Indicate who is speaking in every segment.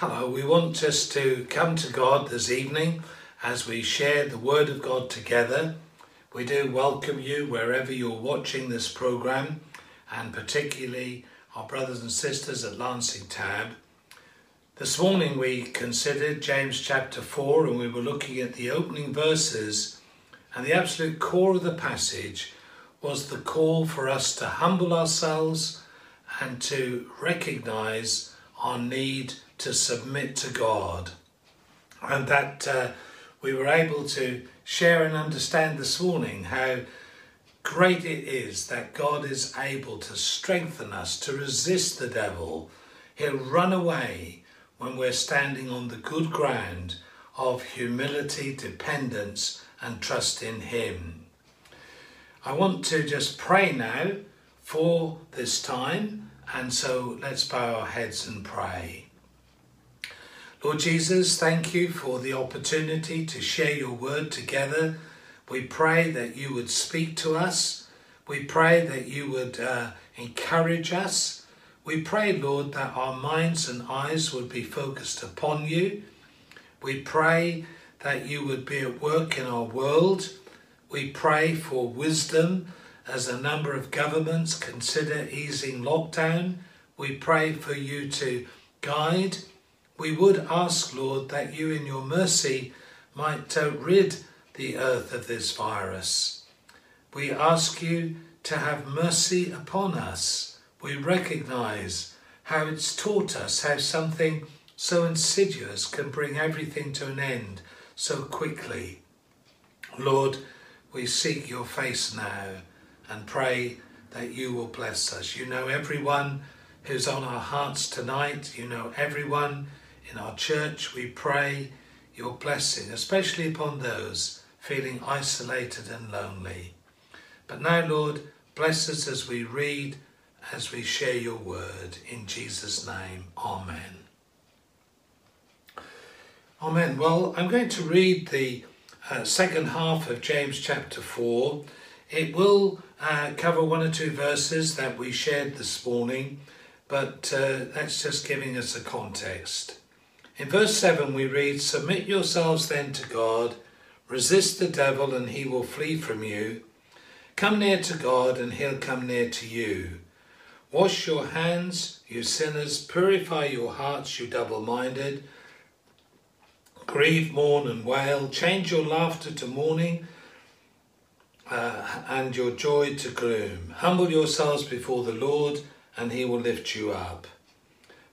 Speaker 1: Hello, we want us to come to God this evening as we share the Word of God together. We do welcome you wherever you're watching this program, and particularly our brothers and sisters at Lancing Tab. This morning we considered James chapter 4 and we were looking at the opening verses, and the absolute core of the passage was the call for us to humble ourselves and to recognize our need to submit to God. And that uh, we were able to share and understand this morning how great it is that God is able to strengthen us to resist the devil. He'll run away when we're standing on the good ground of humility, dependence, and trust in Him. I want to just pray now for this time, and so let's bow our heads and pray. Lord Jesus, thank you for the opportunity to share your word together. We pray that you would speak to us. We pray that you would uh, encourage us. We pray, Lord, that our minds and eyes would be focused upon you. We pray that you would be at work in our world. We pray for wisdom as a number of governments consider easing lockdown. We pray for you to guide we would ask, Lord, that you in your mercy might rid the earth of this virus. We ask you to have mercy upon us. We recognize how it's taught us how something so insidious can bring everything to an end so quickly. Lord, we seek your face now and pray that you will bless us. You know everyone who's on our hearts tonight. You know everyone in our church, we pray your blessing, especially upon those feeling isolated and lonely. But now, Lord, bless us as we read, as we share your word. In Jesus' name, Amen. Amen. Well, I'm going to read the uh, second half of James chapter 4. It will uh, cover one or two verses that we shared this morning, but uh, that's just giving us a context. In verse 7, we read, Submit yourselves then to God, resist the devil, and he will flee from you. Come near to God, and he'll come near to you. Wash your hands, you sinners, purify your hearts, you double minded. Grieve, mourn, and wail. Change your laughter to mourning uh, and your joy to gloom. Humble yourselves before the Lord, and he will lift you up.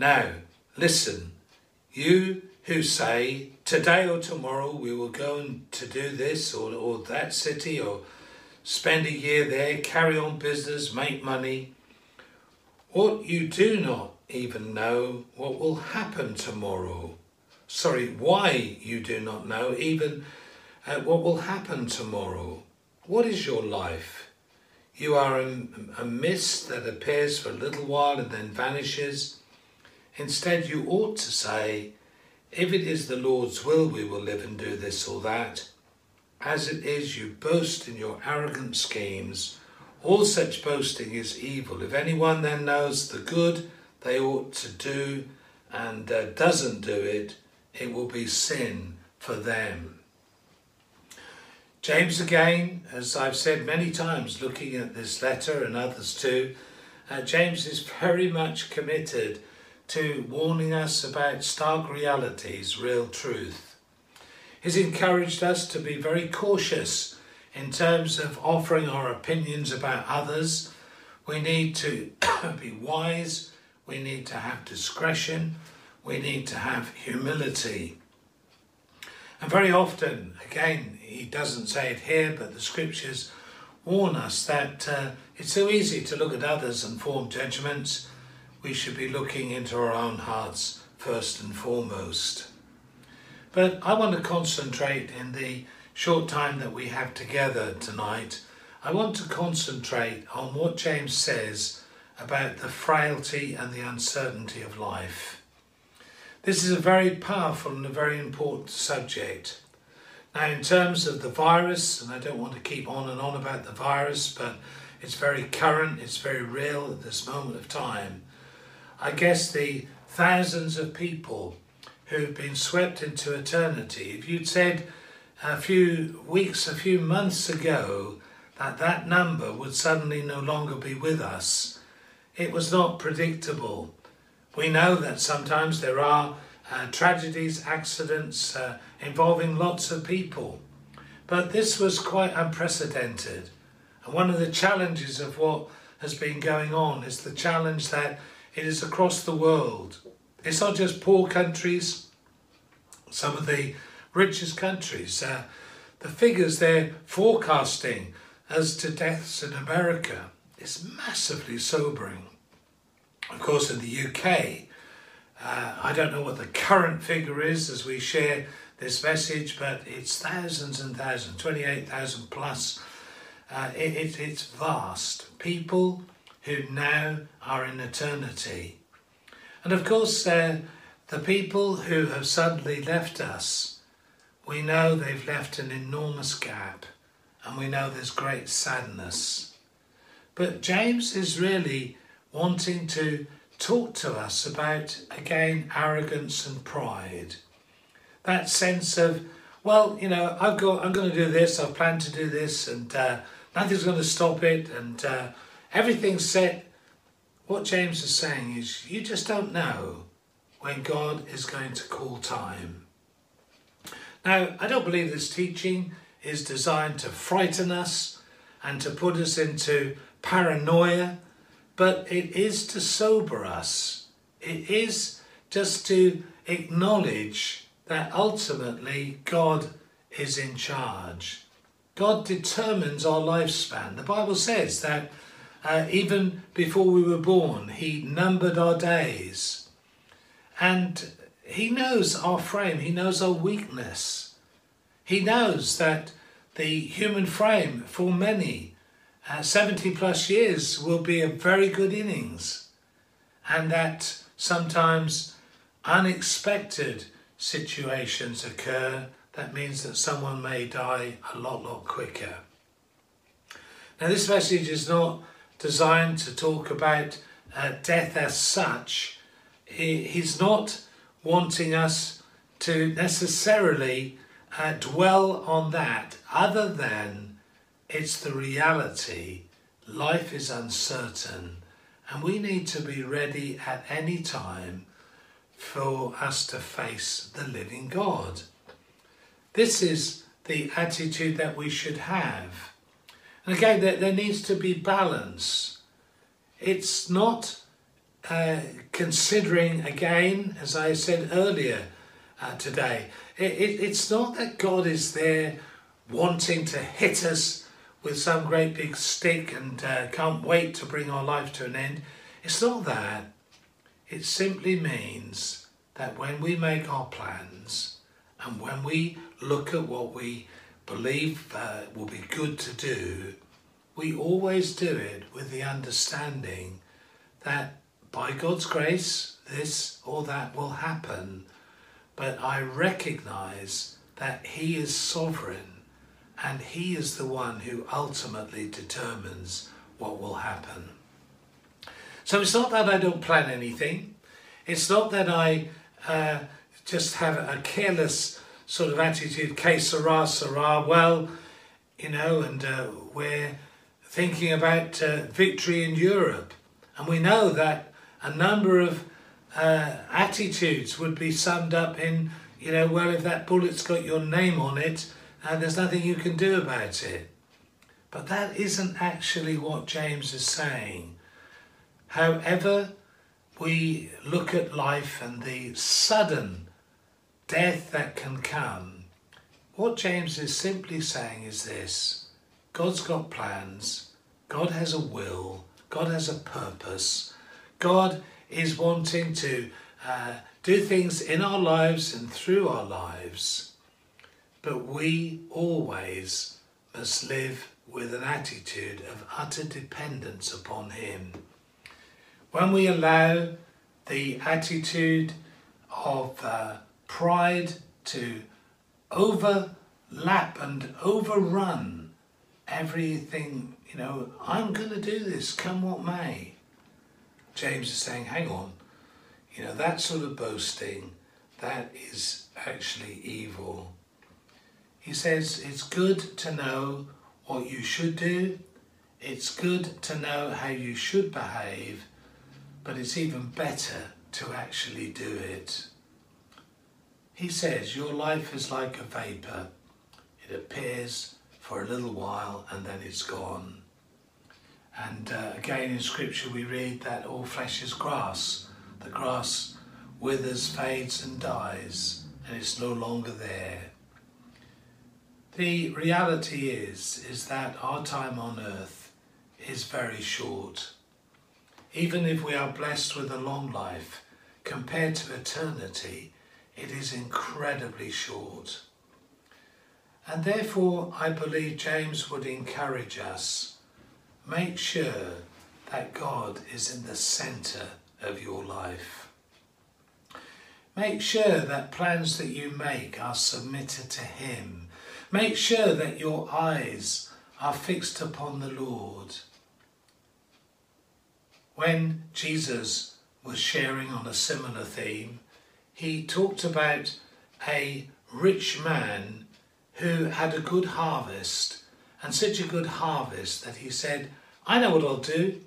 Speaker 1: Now, listen, you who say, today or tomorrow we will go and to do this or, or that city or spend a year there, carry on business, make money. What you do not even know what will happen tomorrow. Sorry, why you do not know even uh, what will happen tomorrow. What is your life? You are a, a mist that appears for a little while and then vanishes. Instead, you ought to say, If it is the Lord's will, we will live and do this or that. As it is, you boast in your arrogant schemes. All such boasting is evil. If anyone then knows the good they ought to do and uh, doesn't do it, it will be sin for them. James, again, as I've said many times, looking at this letter and others too, uh, James is very much committed to warning us about stark realities, real truth. He's encouraged us to be very cautious in terms of offering our opinions about others. We need to be wise, we need to have discretion, we need to have humility. And very often, again, he doesn't say it here, but the scriptures warn us that uh, it's so easy to look at others and form judgments we should be looking into our own hearts first and foremost. But I want to concentrate in the short time that we have together tonight. I want to concentrate on what James says about the frailty and the uncertainty of life. This is a very powerful and a very important subject. Now, in terms of the virus, and I don't want to keep on and on about the virus, but it's very current, it's very real at this moment of time. I guess the thousands of people who've been swept into eternity, if you'd said a few weeks, a few months ago that that number would suddenly no longer be with us, it was not predictable. We know that sometimes there are uh, tragedies, accidents uh, involving lots of people, but this was quite unprecedented. And one of the challenges of what has been going on is the challenge that it is across the world. It's not just poor countries, some of the richest countries. Uh, the figures they're forecasting as to deaths in America is massively sobering. Of course, in the UK, uh, I don't know what the current figure is as we share this message, but it's thousands and thousands, 28,000 plus. Uh, it, it, it's vast. People who now are in eternity. And of course, uh, the people who have suddenly left us, we know they've left an enormous gap and we know there's great sadness. But James is really wanting to talk to us about, again, arrogance and pride. That sense of, well, you know, I've got, I'm going to do this, I've planned to do this, and uh, nothing's going to stop it, and uh, everything's set. What James is saying is, you just don't know when God is going to call time. Now, I don't believe this teaching is designed to frighten us and to put us into paranoia, but it is to sober us. It is just to acknowledge that ultimately God is in charge. God determines our lifespan. The Bible says that uh, even before we were born, He numbered our days. And He knows our frame, He knows our weakness. He knows that the human frame, for many, uh, 70 plus years will be a very good innings. And that sometimes unexpected situations occur. That means that someone may die a lot, lot quicker. Now, this message is not designed to talk about uh, death as such, he, he's not wanting us to necessarily uh, dwell on that other than it's the reality. Life is uncertain, and we need to be ready at any time for us to face the living God. This is the attitude that we should have. Again, there, there needs to be balance. It's not uh, considering, again, as I said earlier uh, today, it, it, it's not that God is there wanting to hit us with some great big stick and uh, can't wait to bring our life to an end. It's not that. It simply means that when we make our plans and when we look at what we believe will be good to do, we always do it with the understanding that by God's grace, this or that will happen. But I recognize that He is sovereign and He is the one who ultimately determines what will happen. So it's not that I don't plan anything. It's not that I uh, just have a careless sort of attitude, que sera, sera, well, you know, and uh, we're thinking about uh, victory in Europe. And we know that a number of uh, attitudes would be summed up in, you know, well, if that bullet's got your name on it, uh, there's nothing you can do about it. But that isn't actually what James is saying. However, we look at life and the sudden death that can come, what James is simply saying is this. God's got plans, God has a will, God has a purpose, God is wanting to uh, do things in our lives and through our lives, but we always must live with an attitude of utter dependence upon Him. When we allow the attitude of uh, pride to overlap and overrun everything, you know, I'm going to do this, come what may. James is saying, hang on, you know, that sort of boasting, that is actually evil. He says it's good to know what you should do, it's good to know how you should behave, but it's even better to actually do it. He says, Your life is like a vapour. It appears for a little while and then it's gone. And uh, again in Scripture we read that all flesh is grass. The grass withers, fades, and dies, and it's no longer there. The reality is, is that our time on earth is very short. Even if we are blessed with a long life, compared to eternity, it is incredibly short. And therefore, I believe James would encourage us make sure that God is in the centre of your life. Make sure that plans that you make are submitted to Him. Make sure that your eyes are fixed upon the Lord. When Jesus was sharing on a similar theme, he talked about a rich man who had a good harvest, and such a good harvest that he said, I know what I'll do.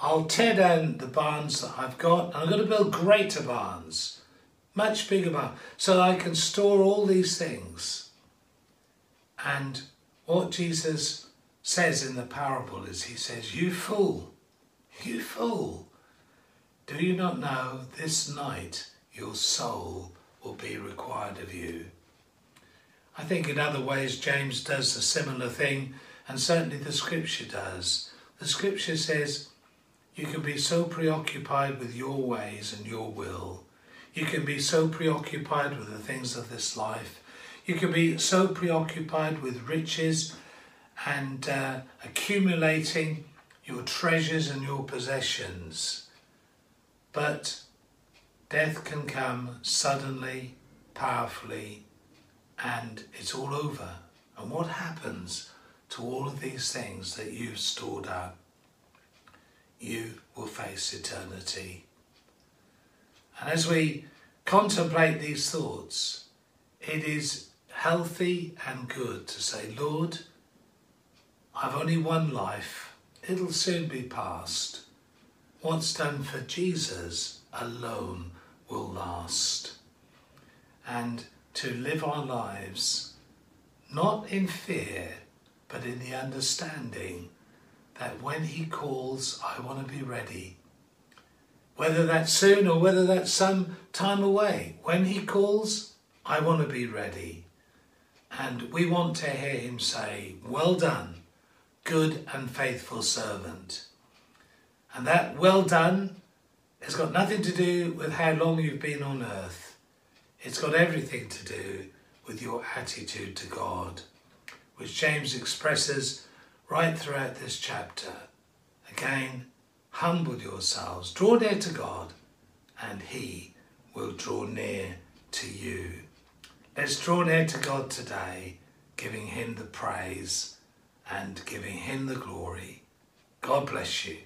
Speaker 1: I'll tear down the barns that I've got, and I'm going to build greater barns, much bigger barns, so I can store all these things. And what Jesus says in the parable is, He says, You fool, you fool. Do you not know this night your soul will be required of you? I think in other ways James does a similar thing, and certainly the scripture does. The scripture says, You can be so preoccupied with your ways and your will. You can be so preoccupied with the things of this life. You can be so preoccupied with riches and uh, accumulating your treasures and your possessions but death can come suddenly, powerfully, and it's all over. And what happens to all of these things that you've stored up? You will face eternity. And as we contemplate these thoughts, it is healthy and good to say, Lord, I've only one life, it'll soon be past. What's done for Jesus alone will last. And to live our lives not in fear, but in the understanding that when He calls, I want to be ready. Whether that's soon or whether that's some time away, when He calls, I want to be ready. And we want to hear Him say, Well done, good and faithful servant. And that well done has got nothing to do with how long you've been on earth. It's got everything to do with your attitude to God, which James expresses right throughout this chapter. Again, humble yourselves, draw near to God, and He will draw near to you. Let's draw near to God today, giving Him the praise and giving Him the glory. God bless you.